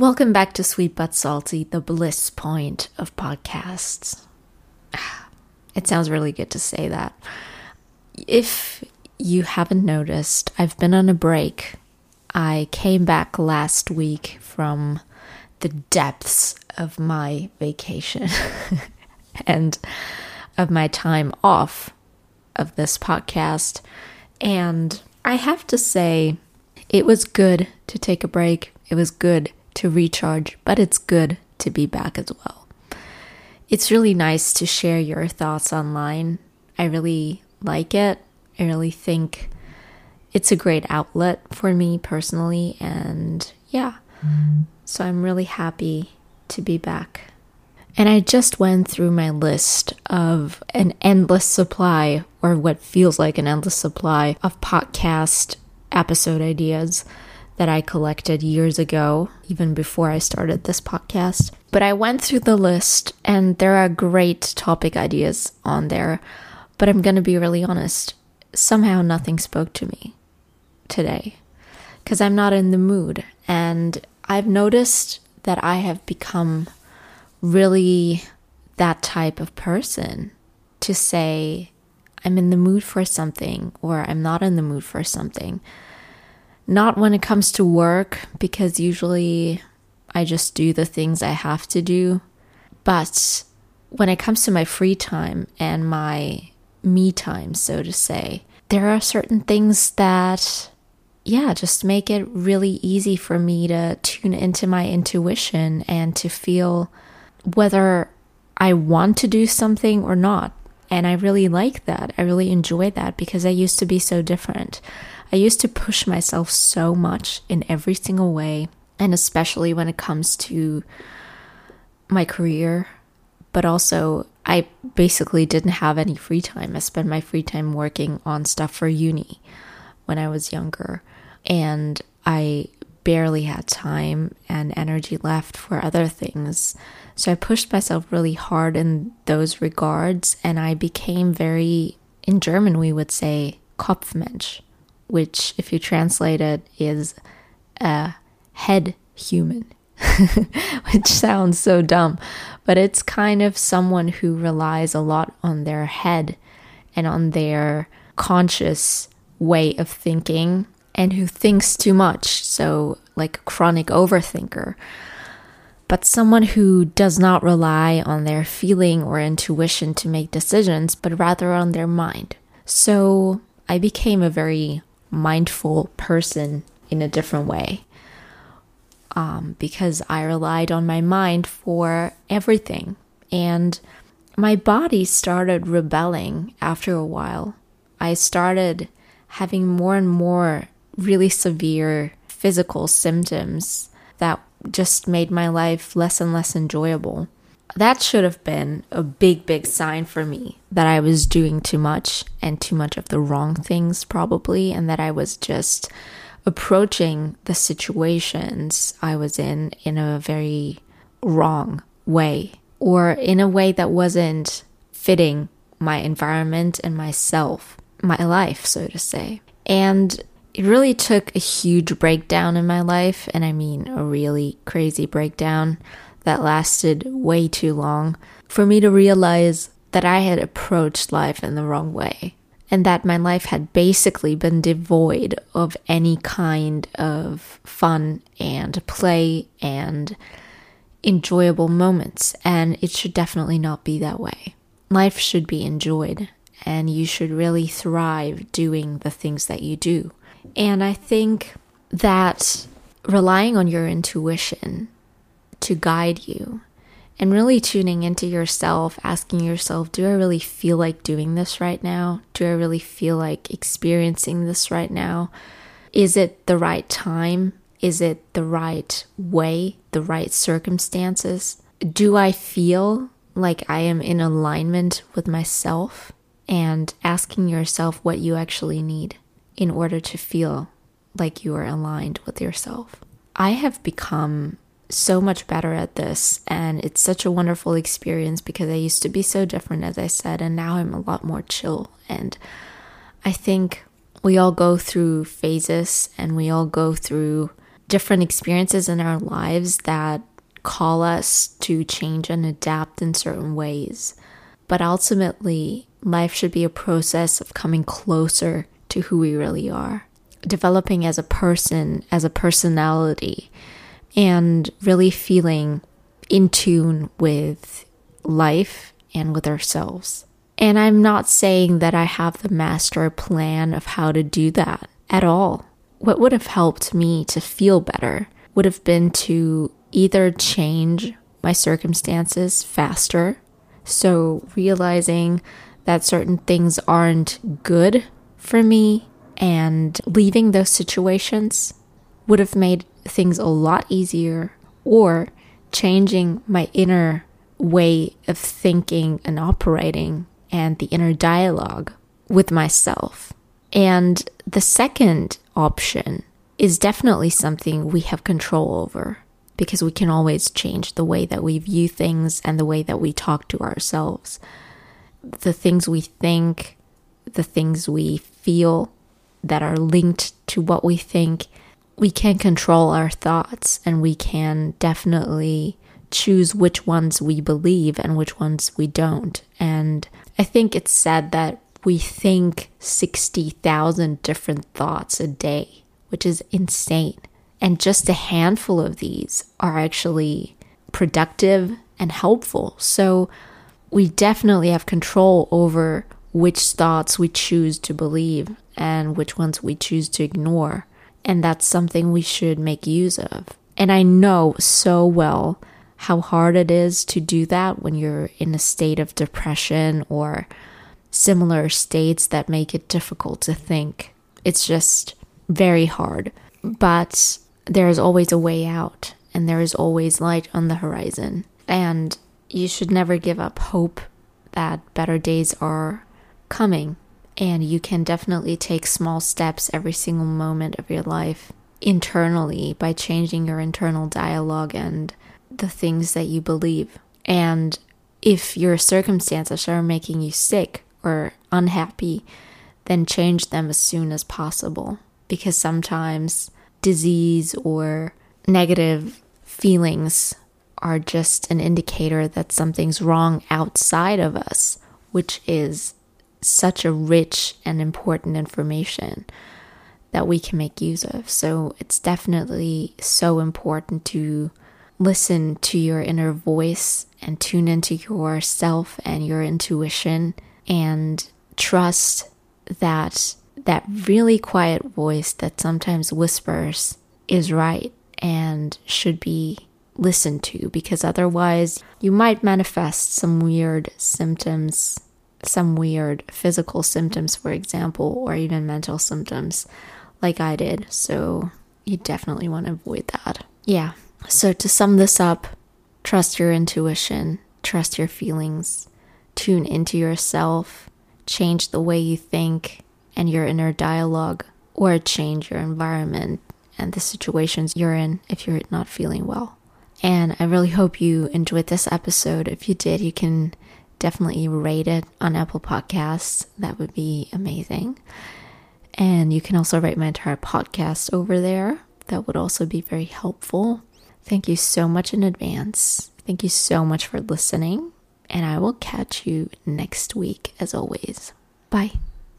Welcome back to Sweet But Salty, the bliss point of podcasts. It sounds really good to say that. If you haven't noticed, I've been on a break. I came back last week from the depths of my vacation and of my time off of this podcast. And I have to say, it was good to take a break. It was good to recharge, but it's good to be back as well. It's really nice to share your thoughts online. I really like it. I really think it's a great outlet for me personally. And yeah, so I'm really happy to be back. And I just went through my list of an endless supply, or what feels like an endless supply, of podcast episode ideas that I collected years ago, even before I started this podcast. But I went through the list and there are great topic ideas on there. But I'm going to be really honest, somehow nothing spoke to me today because I'm not in the mood. And I've noticed that I have become really that type of person to say, I'm in the mood for something or I'm not in the mood for something. Not when it comes to work, because usually I just do the things I have to do. But when it comes to my free time and my me time, so to say, there are certain things that, yeah, just make it really easy for me to tune into my intuition and to feel whether I want to do something or not. And I really like that. I really enjoy that because I used to be so different. I used to push myself so much in every single way, and especially when it comes to my career, but also I basically didn't have any free time. I spent my free time working on stuff for uni when I was younger, and I barely had time and energy left for other things. So I pushed myself really hard in those regards, and I became very, in German, we would say, Kopfmensch which, if you translate it, is a head human, which sounds so dumb, but it's kind of someone who relies a lot on their head and on their conscious way of thinking and who thinks too much. So, like a chronic overthinker. But someone who does not rely on their feeling or intuition to make decisions, but rather on their mind. So, I became a very mindful person in a different way um, because I relied on my mind for everything. And my body started rebelling after a while. I started having more and more really severe physical symptoms that just made my life less and less enjoyable that should have been a big, big sign for me that I was doing too much and too much of the wrong things, probably, and that I was just approaching the situations I was in in a very wrong way or in a way that wasn't fitting my environment and myself, my life, so to say. And it really took a huge breakdown in my life, and I mean a really crazy breakdown that lasted way too long for me to realize that I had approached life in the wrong way and that my life had basically been devoid of any kind of fun and play and enjoyable moments. And it should definitely not be that way. Life should be enjoyed, and you should really thrive doing the things that you do. And I think that relying on your intuition to guide you and really tuning into yourself, asking yourself, do I really feel like doing this right now? Do I really feel like experiencing this right now? Is it the right time? Is it the right way, the right circumstances? Do I feel like I am in alignment with myself? And asking yourself what you actually need in order to feel like you are aligned with yourself. I have become so much better at this and it's such a wonderful experience because I used to be so different as I said and now I'm a lot more chill and I think we all go through phases and we all go through different experiences in our lives that call us to change and adapt in certain ways. But ultimately, life should be a process of coming closer to who we really are, developing as a person, as a personality, and really feeling in tune with life and with ourselves. And I'm not saying that I have the master plan of how to do that at all. What would have helped me to feel better would have been to either change my circumstances faster. So, realizing that certain things aren't good for me and leaving those situations would have made things a lot easier, or changing my inner way of thinking and operating and the inner dialogue with myself. And the second option is definitely something we have control over because we can always change the way that we view things and the way that we talk to ourselves. The things we think, the things we feel that are linked to what we think, we can control our thoughts and we can definitely choose which ones we believe and which ones we don't. And I think it's said that we think 60,000 different thoughts a day, which is insane. And just a handful of these are actually productive and helpful. So we definitely have control over which thoughts we choose to believe and which ones we choose to ignore. And that's something we should make use of. And I know so well how hard it is to do that when you're in a state of depression or similar states that make it difficult to think. It's just very hard. But there is always a way out, and there is always light on the horizon. And you should never give up hope that better days are coming. And you can definitely take small steps every single moment of your life internally by changing your internal dialogue and the things that you believe. And if your circumstances are making you sick or unhappy, then change them as soon as possible. Because sometimes disease or negative feelings are just an indicator that something's wrong outside of us, which is such a rich and important information that we can make use of. So it's definitely so important to listen to your inner voice and tune into yourself and your intuition and trust that that really quiet voice that sometimes whispers is right and should be listened to because otherwise you might manifest some weird symptoms some weird physical symptoms, for example, or even mental symptoms, like I did. So you definitely want to avoid that. Yeah. So to sum this up, trust your intuition, trust your feelings, tune into yourself, change the way you think and your inner dialogue, or change your environment and the situations you're in if you're not feeling well. And I really hope you enjoyed this episode. If you did, you can definitely rate it on Apple Podcasts. That would be amazing. And you can also rate my entire podcast over there. That would also be very helpful. Thank you so much in advance. Thank you so much for listening. And I will catch you next week, as always. Bye.